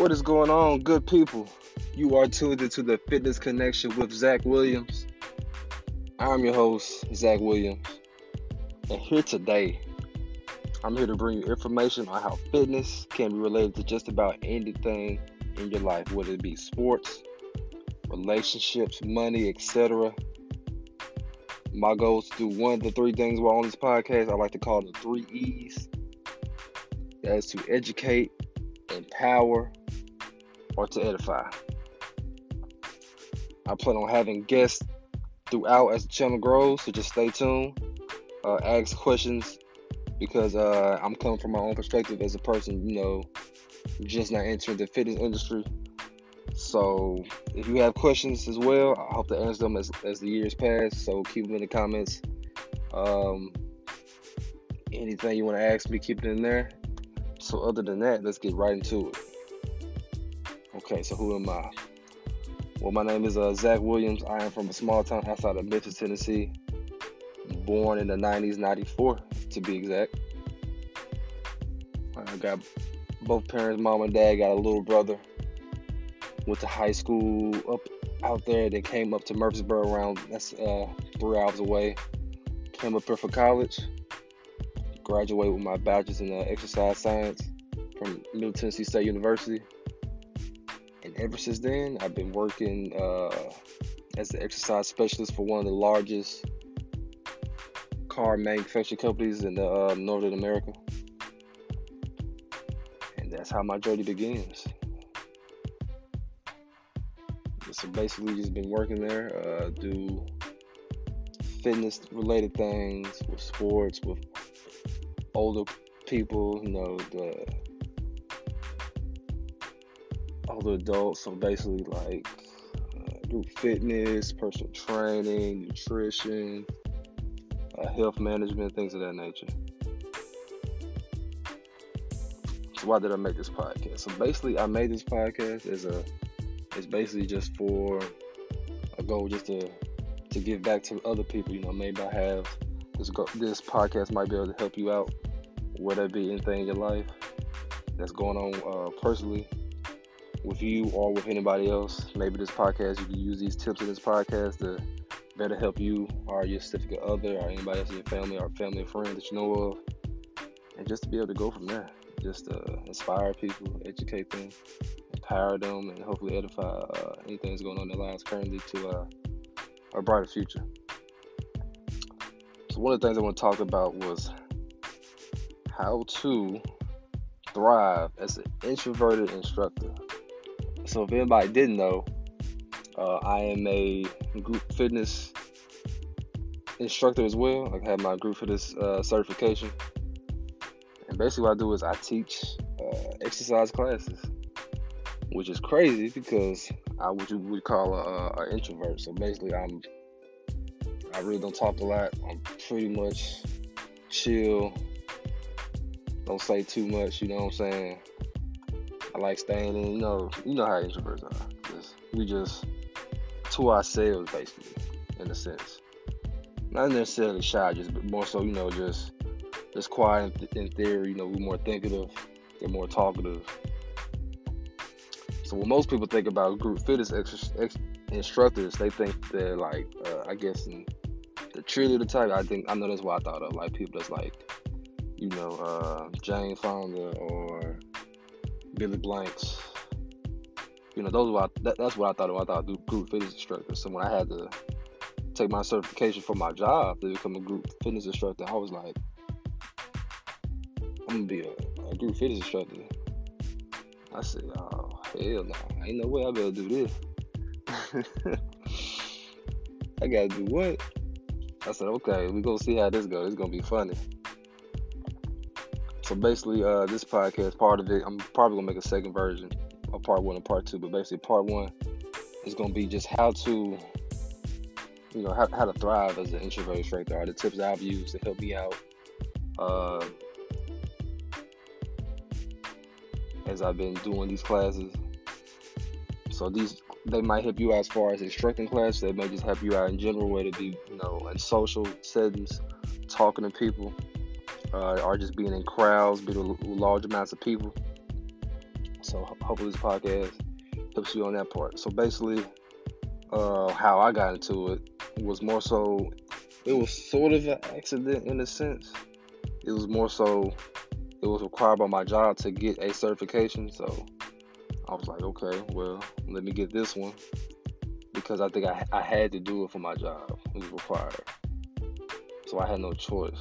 What is going on, good people? You are tuned into the Fitness Connection with Zach Williams. I'm your host, Zach Williams. And here today, I'm here to bring you information on how fitness can be related to just about anything in your life, whether it be sports, relationships, money, etc. My goal is to do one of the three things while on this podcast. I like to call the three E's. That is to educate, empower, or to edify. I plan on having guests throughout as the channel grows, so just stay tuned. Uh, ask questions because uh, I'm coming from my own perspective as a person, you know, just not entering the fitness industry. So if you have questions as well, I hope to answer them as, as the years pass. So keep them in the comments. Um, anything you want to ask me, keep it in there. So other than that, let's get right into it. Okay, so who am I? Well, my name is uh, Zach Williams. I am from a small town outside of Memphis, Tennessee. Born in the 90s, 94 to be exact. I got both parents, mom and dad, got a little brother. Went to high school up out there, then came up to Murfreesboro around, that's uh, three hours away. Came up here for college. Graduated with my bachelor's in uh, exercise science from Middle Tennessee State University ever since then, I've been working uh, as an exercise specialist for one of the largest car manufacturing companies in the, uh, Northern America. And that's how my journey begins. So basically, just been working there, uh, do fitness related things with sports, with older people, you know, the older adults. So basically, like uh, group fitness, personal training, nutrition, uh, health management, things of that nature. So why did I make this podcast? So basically, I made this podcast as a. It's basically just for a goal, just to to give back to other people. You know, maybe I have this go, this podcast might be able to help you out, whether it be anything in your life that's going on uh, personally with you or with anybody else. Maybe this podcast, you can use these tips in this podcast to better help you or your significant other or anybody else in your family or family or friend that you know of. And just to be able to go from there. Just to inspire people, educate them, empower them, and hopefully edify uh, anything that's going on in their lives currently to uh, a brighter future. So, one of the things I want to talk about was how to thrive as an introverted instructor. So if anybody didn't know, uh, I am a group fitness instructor as well. I have my group fitness uh, certification, and basically what I do is I teach uh, exercise classes, which is crazy because I what you would call a, a introvert. So basically, I'm I really don't talk a lot. I'm pretty much chill. Don't say too much. You know what I'm saying? Like staying in. You know, you know how introverts are. Just, we just to ourselves, basically, in a sense. Not necessarily shy, just but more so, you know, just just quiet in, in theory. You know, we're more thinkative. They're more talkative. So when most people think about group fitness ex- ex- instructors, they think they're like, uh, I guess, in the cheerleader type. I think I know that's what I thought of. Like people that's like, you know, uh, Jane Fonda or Billy Blanks. You know, those were that, that's what I thought of. I thought do group fitness instructor. So when I had to take my certification for my job to become a group fitness instructor, I was like, I'm gonna be a, a group fitness instructor. I said, oh hell no, ain't no way I better do this. I gotta do what? I said, okay, we gonna see how this goes. It's gonna be funny. So basically, uh, this podcast, part of it, I'm probably gonna make a second version of part one and part two. But basically, part one is gonna be just how to, you know, how, how to thrive as an introvert instructor. Are the tips I've used to help me out uh, as I've been doing these classes. So these they might help you out as far as instructing class. They may just help you out in general, whether it be you know in social settings, talking to people uh, or just being in crowds, being with large amounts of people. So hopefully this podcast helps you on that part. So basically, uh, how I got into it was more so, it was sort of an accident in a sense. It was more so, it was required by my job to get a certification. So I was like, okay, well, let me get this one because I think I, I had to do it for my job. It was required. So I had no choice.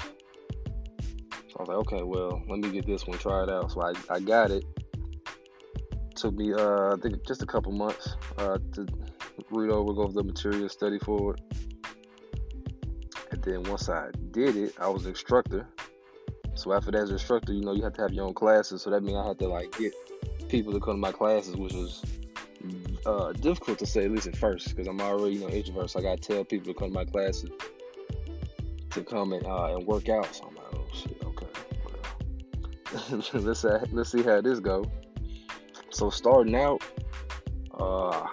I was like, okay, well, let me get this one, try it out. So I, I got it. Took me, uh, I think just a couple months uh, to read over, go over the material, study for it. And then once I did it, I was an instructor. So after that, as an instructor, you know, you have to have your own classes. So that means I had to like get people to come to my classes, which was uh, difficult to say at least at first, because I'm already you know introvert. So I gotta tell people to come to my classes to come and uh, and work out. So I'm let's uh, let's see how this go. So starting out, uh,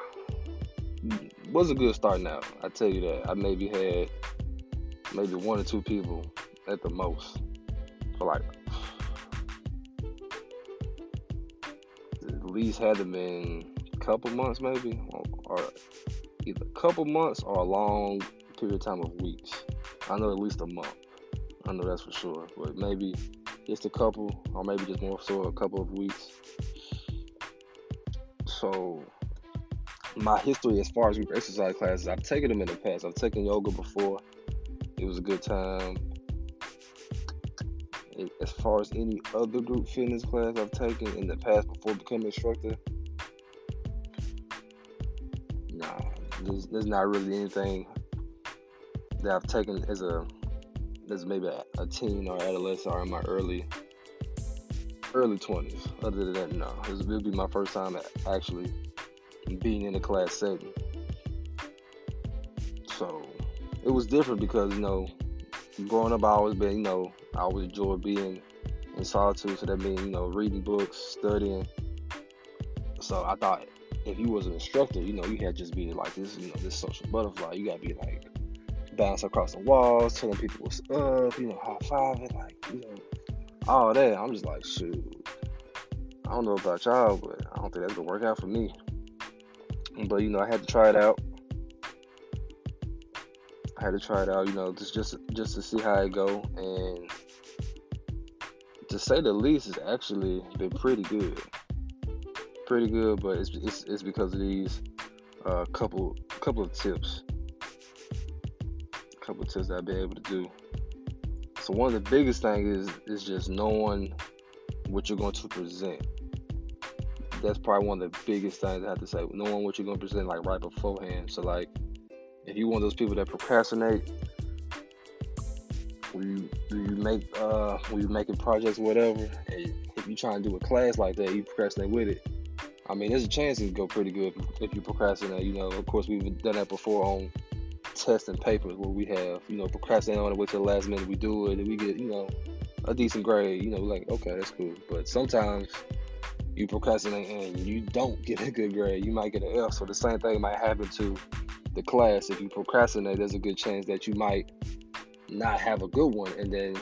was a good starting out. I tell you that. I maybe had maybe one or two people at the most for like at least had them in a couple months maybe or, either a couple months or a long period of time of weeks. I know at least a month. I know that's for sure. But maybe just a couple, or maybe just more so a couple of weeks. So my history as far as group exercise classes, I've taken them in the past. I've taken yoga before. It was a good time. As far as any other group fitness class I've taken in the past before becoming instructor, nah, there's, there's not really anything that I've taken as a as maybe a, teen or adolescent or in my early early twenties. Other than that, no, this will be my first time actually being in a class setting. So it was different because you know, growing up, I always been you know I always enjoyed being in solitude. So that means you know reading books, studying. So I thought if you was an instructor, you know, you had to just be like this, you know, this social butterfly. You gotta be like bounce across the walls, telling people what's up, you know, high fiving, like, you know, all that. I'm just like, shoot. I don't know about y'all, but I don't think that's gonna work out for me. But you know, I had to try it out. I had to try it out, you know, just just just to see how it go, and to say the least, it's actually been pretty good, pretty good. But it's it's, it's because of these uh, couple couple of tips couple tips I've been able to do. So one of the biggest things is is just knowing what you're going to present. That's probably one of the biggest things I have to say. Knowing what you're going to present like right beforehand. So like if you're one of those people that procrastinate, when you, you make uh when you making projects whatever, and if you try and do a class like that, you procrastinate with it. I mean, there's a chance it can go pretty good if you procrastinate. You know, of course, we've done that before on tests and papers where we have, you know, procrastinate on it, wait till the last minute we do it, and we get, you know, a decent grade. You know, like, okay, that's cool. But sometimes you procrastinate and you don't get a good grade. You might get an F. So the same thing might happen to the class. If you procrastinate, there's a good chance that you might not have a good one. And then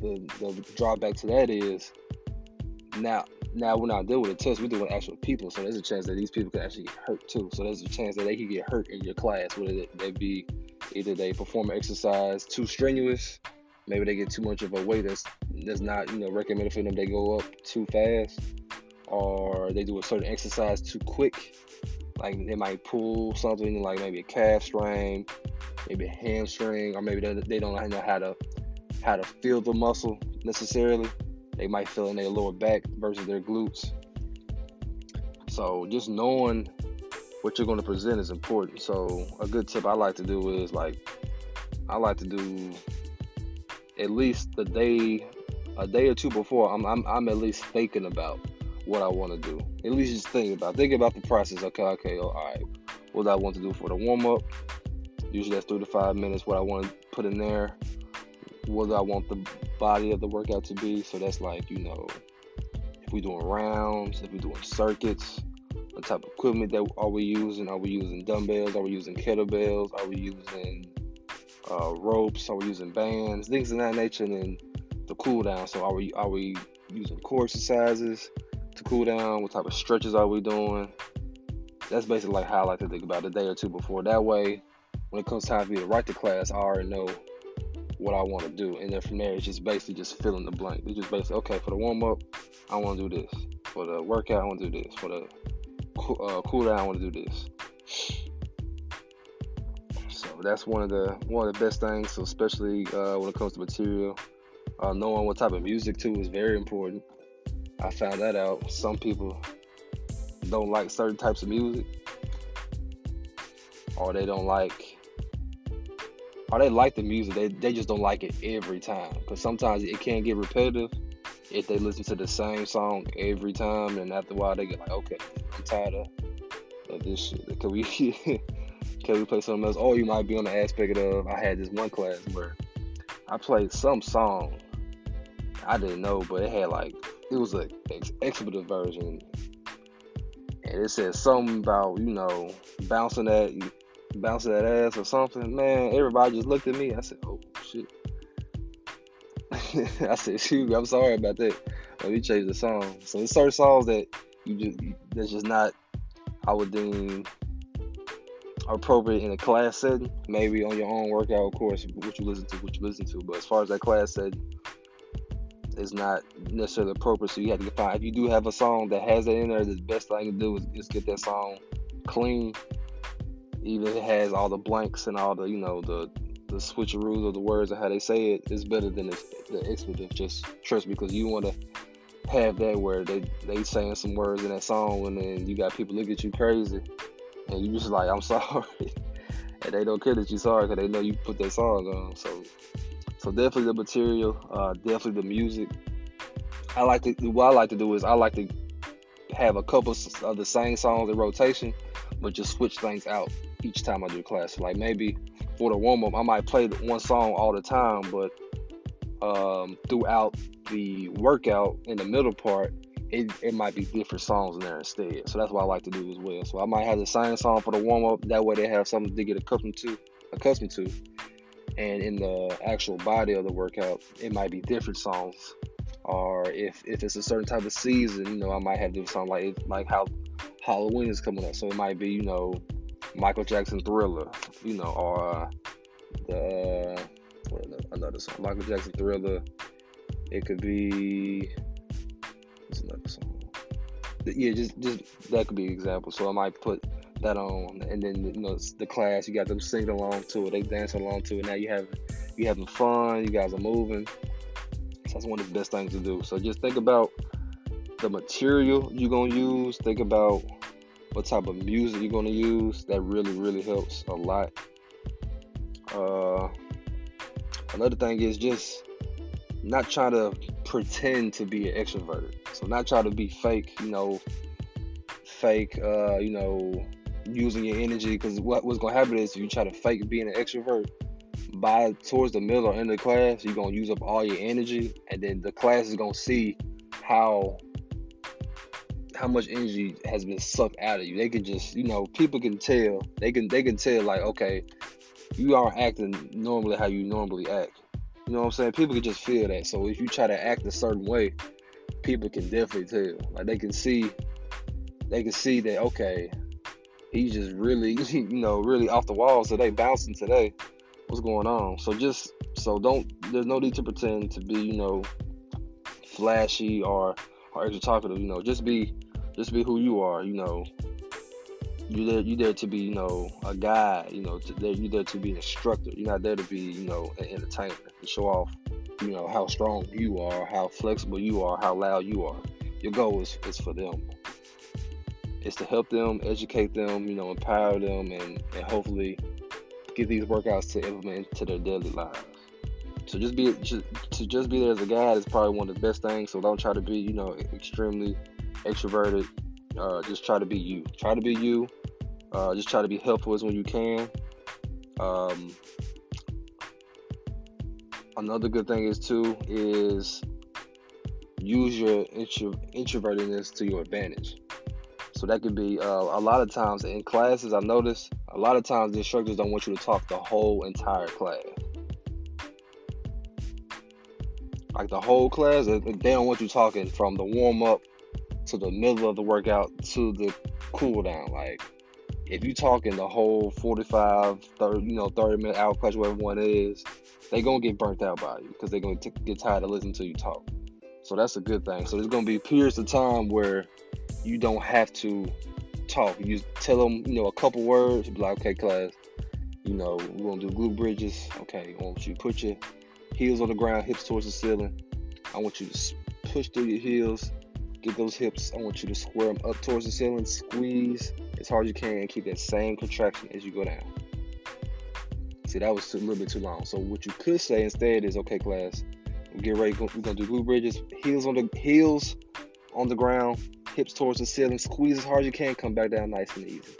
the, the drawback to that is now now we're not dealing with a test, we're dealing with actual people. So there's a chance that these people could actually get hurt too. So there's a chance that they could get hurt in your class, whether they be either they perform an exercise too strenuous, maybe they get too much of a weight that's that's not you know recommended for them. They go up too fast, or they do a certain exercise too quick. Like they might pull something like maybe a calf strain, maybe a hamstring, or maybe they, don't know how to how to feel the muscle necessarily. They might feel in their lower back versus their glutes. So just knowing what you're going to present is important. So a good tip I like to do is like I like to do at least a day a day or two before I'm I'm, I'm at least thinking about what I want to do. At least just thinking about thinking about the process. Okay, okay, oh, all right. What I want to do for the warm up? Usually that's three to five minutes. What I want to put in there what do I want the body of the workout to be. So that's like, you know, if we're doing rounds, if we're doing circuits, what type of equipment that are we using? Are we using dumbbells? Are we using kettlebells? Are we using uh, ropes? Are we using bands? Things of that nature, and then the cool down. So are we are we using core exercises to cool down? What type of stretches are we doing? That's basically like how I like to think about it a day or two before. That way, when it comes time for me to write the class, I already know what I want to do. And then from there, it's just basically just filling the blank. It's just basically, okay, for the warm up, I want to do this. For the workout, I want to do this. For the uh, cool down, want to do this. So that's one of the one of the best things. So especially uh, when it comes to material, uh, knowing what type of music too is very important. I found that out. Some people don't like certain types of music, or they don't like or they like the music, they, they just don't like it every time. Because sometimes it can get repetitive if they listen to the same song every time, and after a while they get like, okay, I'm tired of, of this shit. Can we can we play something else? Or you might be on the aspect of I had this one class where I played some song I didn't know, but it had like it was a ex- expletive version, and it said something about you know bouncing that bouncing that ass or something, man, everybody just looked at me. I said, oh, shit. I said, shoot, I'm sorry about that. Let me change the song. So there's certain songs that you just, that's just not, I would deem appropriate in a class setting. Maybe on your own workout, of course, what you listen to, what you listen to. But as far as that class setting, it's not necessarily appropriate. So you have to find if you do have a song that has that in there, the best thing to do is just get that song clean even if it has all the blanks and all the you know the the switcheroos of the words and how they say it is better than the, expletive. Just trust me, because you want to have that where they they saying some words in that song and then you got people look at you crazy and you just like I'm sorry and they don't care that you're sorry because they know you put that song on. So so definitely the material, uh, definitely the music. I like to what I like to do is I like to have a couple of the same songs in rotation, but just switch things out each time I do a class. Like maybe for the warm up, I might play one song all the time, but um, throughout the workout in the middle part, it, it might be different songs in there instead. So that's what I like to do as well. So I might have the same song for the warm up. That way they have something to get accustomed to, accustomed to. And in the actual body of the workout, it might be different songs. Or if, if it's a certain type of season, you know, I might have do something like like how Halloween is coming up. So it might be, you know, Michael Jackson Thriller, you know, or uh, the another song, Michael Jackson Thriller. It could be what's another song? Yeah, just just that could be an example. So I might put that on, and then you know the class, you got them singing along to it, they dance along to it. Now you have you having fun, you guys are moving. So that's one of the best things to do. So just think about the material you're gonna use. Think about what type of music you're to use. That really, really helps a lot. Uh, another thing is just not trying to pretend to be an extrovert. So not try to be fake, you know, fake, uh, you know, using your energy. Because what, what's to happen is if you try to fake being an extrovert, by towards the middle or end of class, you're to use up all your energy. And then the class is to see how how much energy has been sucked out of you. They can just, you know, people can tell. They can they can tell like, okay, you aren't acting normally how you normally act. You know what I'm saying? People can just feel that. So if you try to act a certain way, people can definitely tell. Like they can see they can see that okay, he's just really, you know, really off the walls today, bouncing today. What's going on? So just so don't there's no need to pretend to be, you know, flashy or or extra talkative, you know, just be just be who you are. You know, you there you there to be you know a guy. You know, to, there, you there to be an instructor. You're not there to be you know an entertainer to show off. You know how strong you are, how flexible you are, how loud you are. Your goal is, is for them. It's to help them, educate them, you know, empower them, and, and hopefully get these workouts to implement into their daily lives. So just be just, to just be there as a guy is probably one of the best things. So don't try to be, you know, extremely extroverted. Uh, just try to be you. Try to be you. Uh, just try to be helpful as when you can. Um, another good thing is too is use your intro- introvertedness to your advantage. So that could be uh, a lot of times in classes. I notice a lot of times the instructors don't want you to talk the whole entire class. Like the whole class, they don't want you talking from the warm up to the middle of the workout to the cool down. Like if you talking the whole 45, 30, you know, 30 minute hour class, whatever one is, they gonna get burnt out by you because they're gonna t- get tired of listening to you talk. So that's a good thing. So there's gonna be periods of time where you don't have to talk. You tell them, you know, a couple words. Be like, okay, class, you know, we're gonna do glute bridges. Okay, I want you to put your heels on the ground, hips towards the ceiling. I want you to push through your heels, those hips. I want you to square them up towards the ceiling, squeeze as hard as you can, and keep that same contraction as you go down. See, that was a little bit too long. So what you could say instead is, okay, class, get ready. We're gonna do glute bridges, heels on the heels on the ground, hips towards the ceiling, squeeze as hard as you can, come back down nice and easy.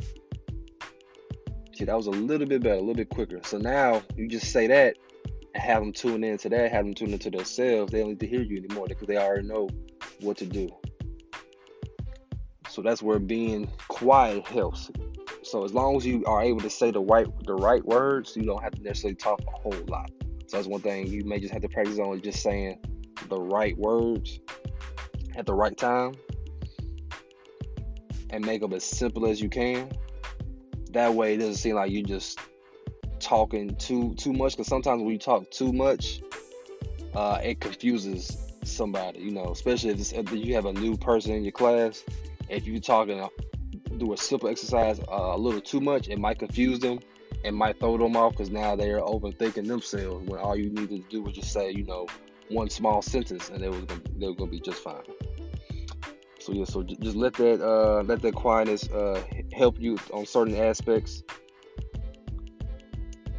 See, that was a little bit better, a little bit quicker. So now you just say that and have them tune in to that, have them tune into themselves. They don't need to hear you anymore because they already know what to do. So that's where being quiet helps. So as long as you are able to say the right the right words, you don't have to necessarily talk a whole lot. So that's one thing you may just have to practice on just saying the right words at the right time and make them as simple as you can. That way, it doesn't seem like you're just talking too too much. Because sometimes when you talk too much, uh, it confuses somebody. You know, especially if, if, you have a new person in your class. If you're talking, uh, do a simple exercise uh, a little too much, it might confuse them. and might throw them off because now they're overthinking themselves. When all you needed to do was just say, you know, one small sentence, and they was gonna, they were gonna be just fine. So yeah, so just let that uh, let that quietness uh, help you on certain aspects,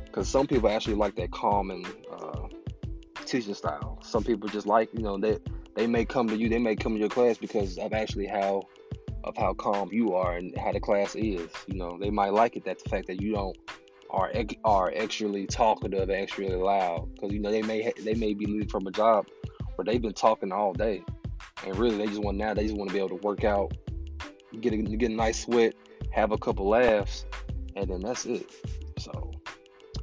because some people actually like that calm and uh, teaching style. Some people just like you know they they may come to you, they may come to your class because of actually how of how calm you are and how the class is. You know, they might like it that the fact that you don't are are extremely talkative, extremely loud, because you know they may they may be leaving from a job where they've been talking all day and really they just want now they just want to be able to work out, get a, get a nice sweat, have a couple laughs, and then that's it. So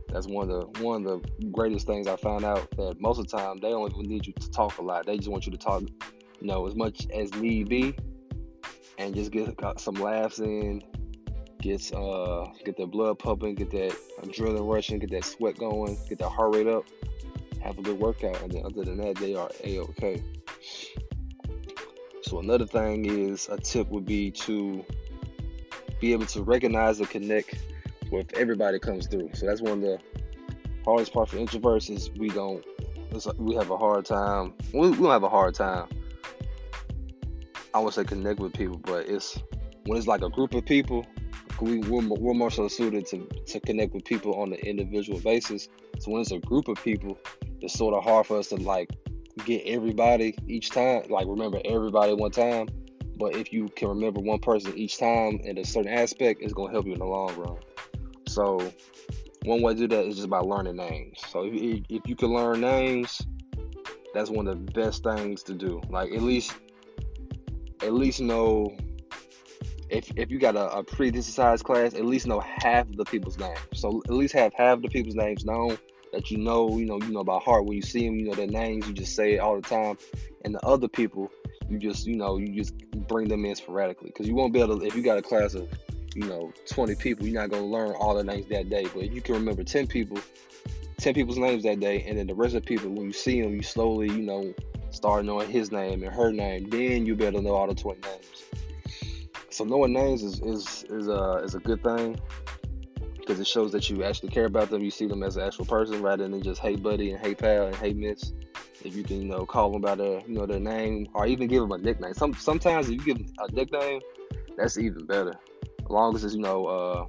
that's one of the one of the greatest things I found out that most of the time they don't even need you to talk a lot. They just want you to talk, you know, as much as need be, and just get some laughs in, get uh get the blood pumping, get that adrenaline rushing, get that sweat going, get that heart rate up, have a good workout, and then other than that, they are a okay. So another thing is a tip would be to be able to recognize and connect with everybody comes through. So that's one of the hardest part for introverts is we don't we have a hard time. We, we don't have a hard time. I would say connect with people, but it's when it's like a group of people, we, we're, we're more so suited to, to connect with people on an individual basis. So when it's a group of people, it's sort of hard for us to like get everybody each time, like remember everybody one time. But if you can remember one person each time in a certain aspect, it's gonna help you in the long run. So one way to do that is just by learning names. So if, if you can learn names, that's one of the best things to do. Like at least, at least know if if you got a, a pre-desensitized class, at least know half of the people's names. So at least have half the people's names known that you know, you know, you know by heart. When you see them, you know their names. You just say it all the time. And the other people, you just, you know, you just bring them in sporadically because you won't be able to. If you got a class of, you know, 20 people, you're not gonna learn all the names that day. But you can remember 10 people, 10 people's names that day, and then the rest of the people, when you see them, you slowly, you know, start knowing his name and her name. Then you better know all the 20 names. So knowing names is is is a is a good thing because it shows that you actually care about them. You see them as an actual person rather than just hey buddy and hey pal and hey miss. If you can, you know, call them by their, you know, their name or even give them a nickname. Some sometimes if you give them a nickname, that's even better. As long as it's you know uh,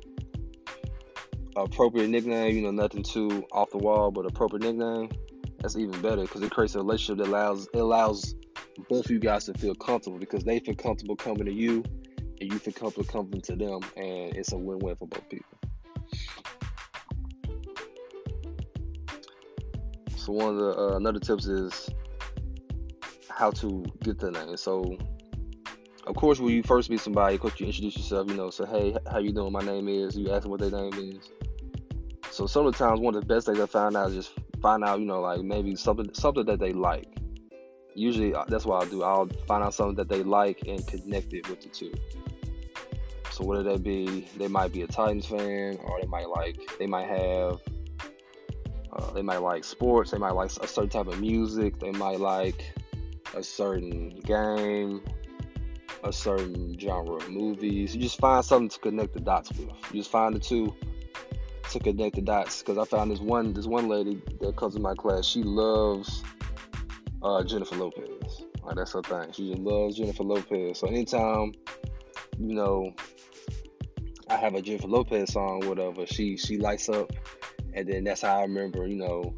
appropriate nickname, you know, nothing too off the wall, but appropriate nickname. That's even better because it creates a relationship that allows it allows both of you guys to feel comfortable because they feel comfortable coming to you and you feel comfortable coming to them, and it's a win-win for both people. So one of the uh, another tips is how to get the name. So of course, when you first meet somebody, of course you introduce yourself. You know, say, "Hey, how you doing? My name is." You ask them what their name is. So some of the times, one of the best things I found out is just find out, you know, like maybe something something that they like. usually uh, that's what I'll do. I'll find out something that they like and connect it with the two. So whether that be, they might be a Titans fan, or they might like, they might have, uh, they might like sports. They might like a certain type of music. They might like a certain game, a certain genre of movies. You just find something to connect the dots with. You just find the two to connect the dots. Because I found this one, this one lady that comes in my class. She loves uh, Jennifer Lopez. Like that's her thing. She just loves Jennifer Lopez. So anytime, you know, I have a Jennifer Lopez song, whatever, she she lights up, and then that's how I remember, you know,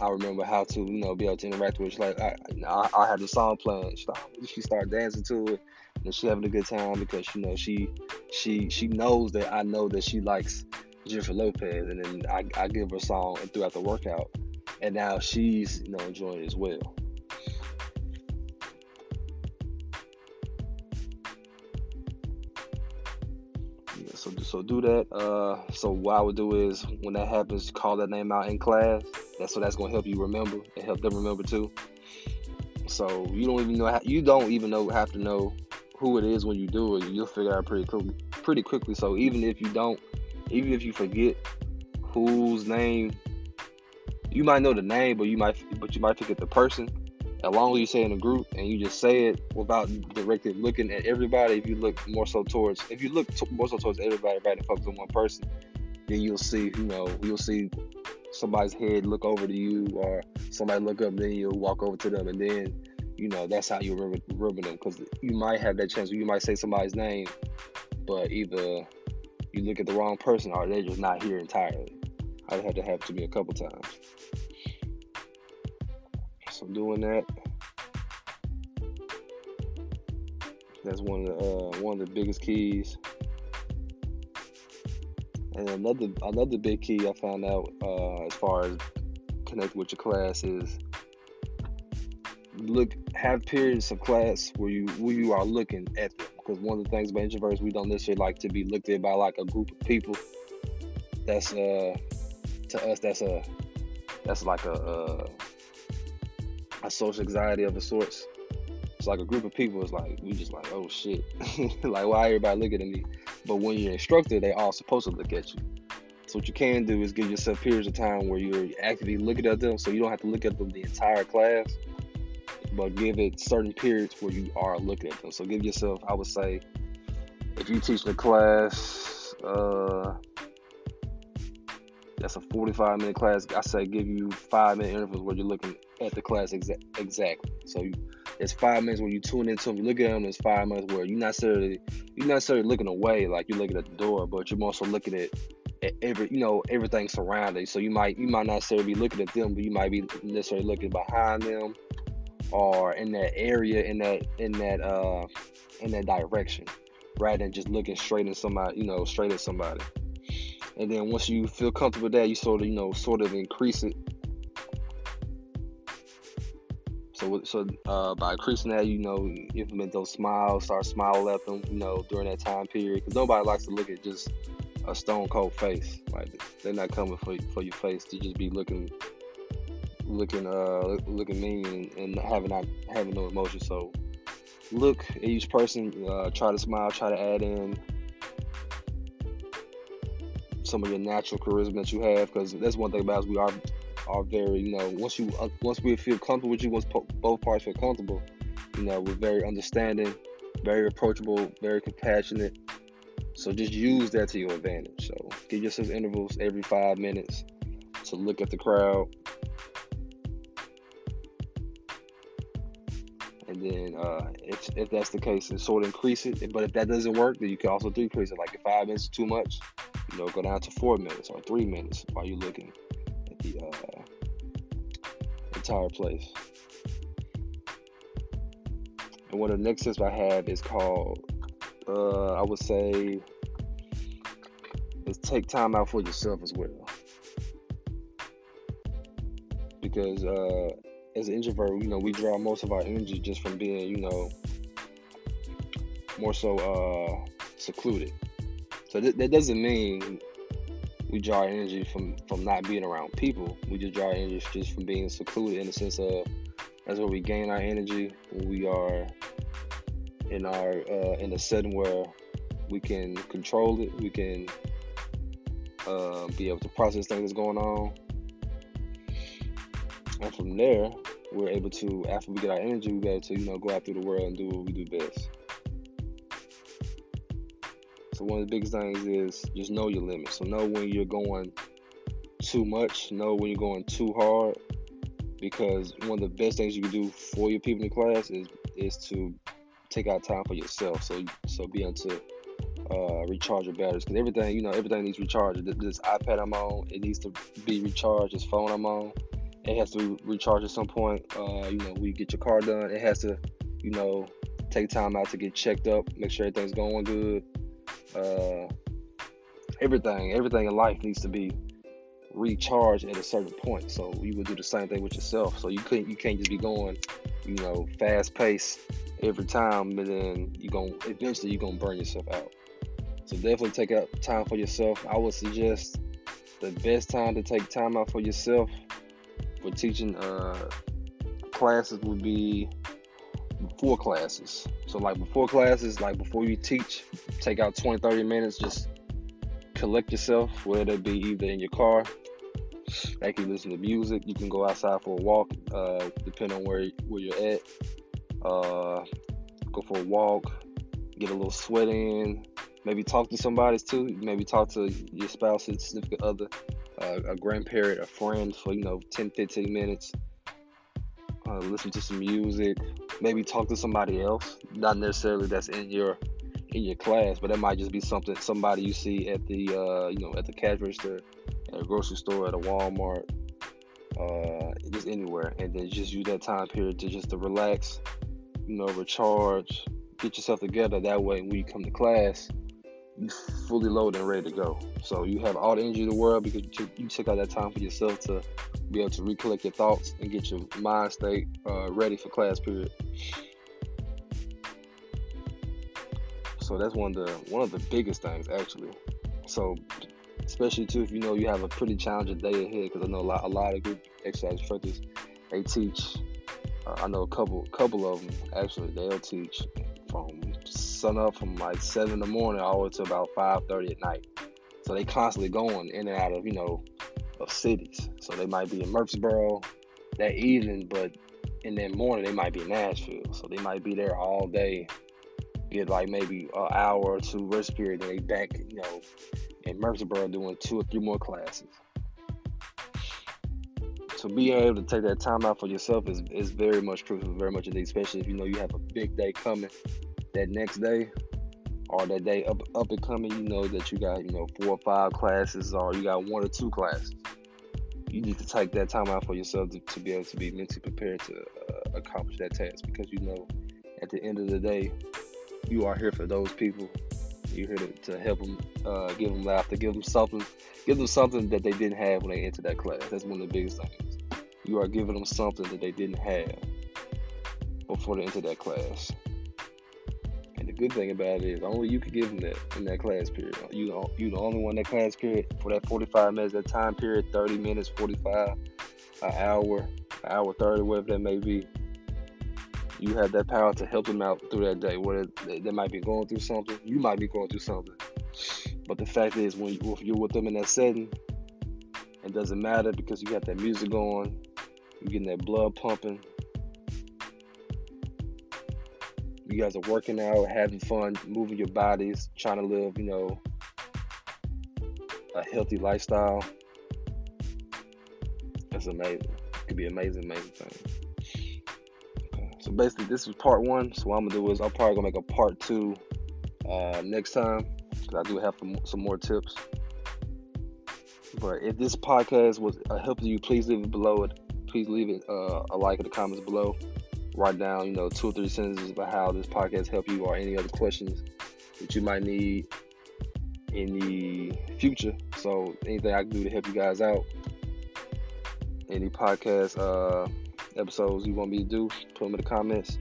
I remember how to, you know, be able to interact with. Her. Like I, I, I had the song playing, she, she started dancing to it, and she having a good time because you know she, she, she knows that I know that she likes Jennifer Lopez, and then I, I give her a song throughout the workout, and now she's you know enjoying it as well. Yeah, so so do that. Uh, so what I would do is when that happens, call that name out in class. That's so that's gonna help you remember and help them remember too. So you don't even know how, you don't even know have to know who it is when you do it. You'll figure out pretty quickly, pretty quickly. So even if you don't, even if you forget whose name you might know the name, but you might but you might forget the person. As long as you say in a group and you just say it without directly looking at everybody, if you look more so towards if you look more so towards everybody rather than focus on one person, then you'll see you know you'll see somebody's head look over to you or somebody look up, then you'll walk over to them, and then you know that's how you remember, remember them because you might have that chance. You might say somebody's name, but either you look at the wrong person or they're just not here entirely. I've had to have to me a couple times. So doing that, that's one of the uh, one of the biggest keys. And another another big key I found out uh, as far as connect with your class is look have periods of class where you where you are looking at them because one of the things about introverts we don't necessarily like to be looked at by like a group of people that's uh to us that's a that's like a a, a social anxiety of a sorts. It's like a group of people is like we just like oh shit, like why everybody looking at me? But when you're an instructor, they all supposed to look at you. So what you can do is give yourself periods of time where you're actively looking at them, so you don't have to look at them the entire class, but give it certain periods where you are looking at them. So give yourself, I would say, if you teach the class, uh, that's a 45 minute class. I say give you five minute intervals where you're looking at the class exa- exactly. So you, it's five minutes when you tune into them, you look at them. It's five minutes where you're not necessarily you're not necessarily looking away like you're looking at the door, but you're also looking at, at every you know everything surrounding. So you might you might not necessarily be looking at them, but you might be necessarily looking behind them or in that area in that in that uh in that direction rather than just looking straight at somebody you know straight at somebody and then once you feel comfortable with that, you sort of you know sort of increase it. So so uh, by increasing that, you know, implement those smiles, start smiling at them, you know, during that time period, because nobody likes to look at just a stone cold face. Like they're not coming for for your face to just be looking looking uh looking mean and, and having not having no emotion. So look at each person, uh, try to smile, try to add in some of your natural charisma that you have because that's one thing about us we are are very you know once you uh, once we feel comfortable with you once po- both parties feel comfortable you know we're very understanding very approachable very compassionate so just use that to your advantage so give yourself intervals every five minutes to look at the crowd then uh, if, if that's the case, then sort of increase it. But if that doesn't work, then you can also decrease it. Like if five minutes is too much, you know, go down to four minutes or three minutes while you're looking at the uh, entire place. And one of the next tips I have is called, uh, I would say, is take time out for yourself as well. Because uh, as an introvert, you know, we draw most of our energy just from being, you know, more so uh, secluded. So th- that doesn't mean we draw energy from from not being around people. We just draw energy just from being secluded in the sense of That's where we gain our energy. When we are in our uh, in a setting where we can control it. We can uh, be able to process things that's going on, and from there, we're able to, after we get our energy, we're able to, you know, go out through the world and do what we do best. So one of the biggest things is just know your limits. So know when you're going too much, know when you're going too hard, because one of the best things you can do for your people in class is is to take out time for yourself. So so be able to uh, recharge your batteries because everything you know everything needs recharged. This iPad I'm on, it needs to be recharged. This phone I'm on, it has to recharge at some point. Uh, you know, we get your car done, it has to, you know, take time out to get checked up, make sure everything's going good. Uh, everything, everything in life needs to be recharged at a certain point. So you would do the same thing with yourself. So you couldn't, you can't just be going, you know, fast pace every time, and then you gonna eventually you're gonna burn yourself out. So definitely take out time for yourself. I would suggest the best time to take time out for yourself for teaching uh, classes would be before classes. So like before classes, like before you teach, take out 20, 30 minutes, just collect yourself, whether it be either in your car, like you listen to music, you can go outside for a walk, uh, depending on where where you're at. Uh, go for a walk, get a little sweat in, maybe talk to somebody too. Maybe talk to your spouse, and significant other, uh, a grandparent, a friend for you know 10, 15 minutes. Uh, listen to some music. Maybe talk to somebody else, not necessarily that's in your in your class, but that might just be something somebody you see at the uh, you know at the cash register, at a grocery store, at a Walmart, uh, just anywhere, and then just use that time period to just to relax, you know, recharge, get yourself together. That way, when you come to class, you fully loaded and ready to go. So you have all the energy in the world because you took, you took out that time for yourself to be able to recollect your thoughts and get your mind state uh, ready for class period. So that's one of the one of the biggest things actually. So especially too if you know you have a pretty challenging day ahead because I know a lot a lot of group exercise instructors they teach. Uh, I know a couple couple of them actually they'll teach from sun up from like seven in the morning all the way to about five thirty at night. So they constantly going in and out of you know of cities. So they might be in Murfreesboro that evening, but in that morning they might be in Nashville. So they might be there all day, get like maybe an hour or two rest period, and they back you know in Murfreesboro doing two or three more classes. So being able to take that time out for yourself is, is very much crucial, very much indeed, especially if you know you have a big day coming that next day or that day up up and coming, you know that you got you know four or five classes or you got one or two classes. You need to take that time out for yourself to, to be able to be mentally prepared to uh, accomplish that task because you know at the end of the day you are here for those people. You're here to, to help them, uh, give them laughter, give them something, give them something that they didn't have when they entered that class. That's one of the biggest things. You are giving them something that they didn't have before they entered that class good thing about it is only you can give them that in that class period. You you the only one that class period for that 45 minutes, that time period, 30 minutes, 45, an hour, an hour 30, whatever that may be. You have that power to help them out through that day. Whether they, they might be going through something, you might be going through something. But the fact is, when you, you're with them in that setting, it doesn't matter because you got that music going, you're getting that blood pumping, you guys are working out, having fun, moving your bodies, trying to live, you know, a healthy lifestyle. That's amazing. It could be amazing, amazing thing. Okay. So basically, this is part one. So what I'm gonna do is I'm probably gonna make a part two uh, next time because I do have some, more tips. But if this podcast was uh, helping you, please leave it below it. Please leave it uh, a like in the comments below write down, you know, two or three sentences about how this podcast helped you or any other questions that you might need in the future. So anything I can do to help you guys out. Any podcast uh, episodes you want me to do, put them in the comments.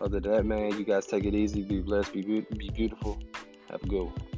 Other than that, man, you guys take it easy, be blessed, be, be beautiful. Have a good one.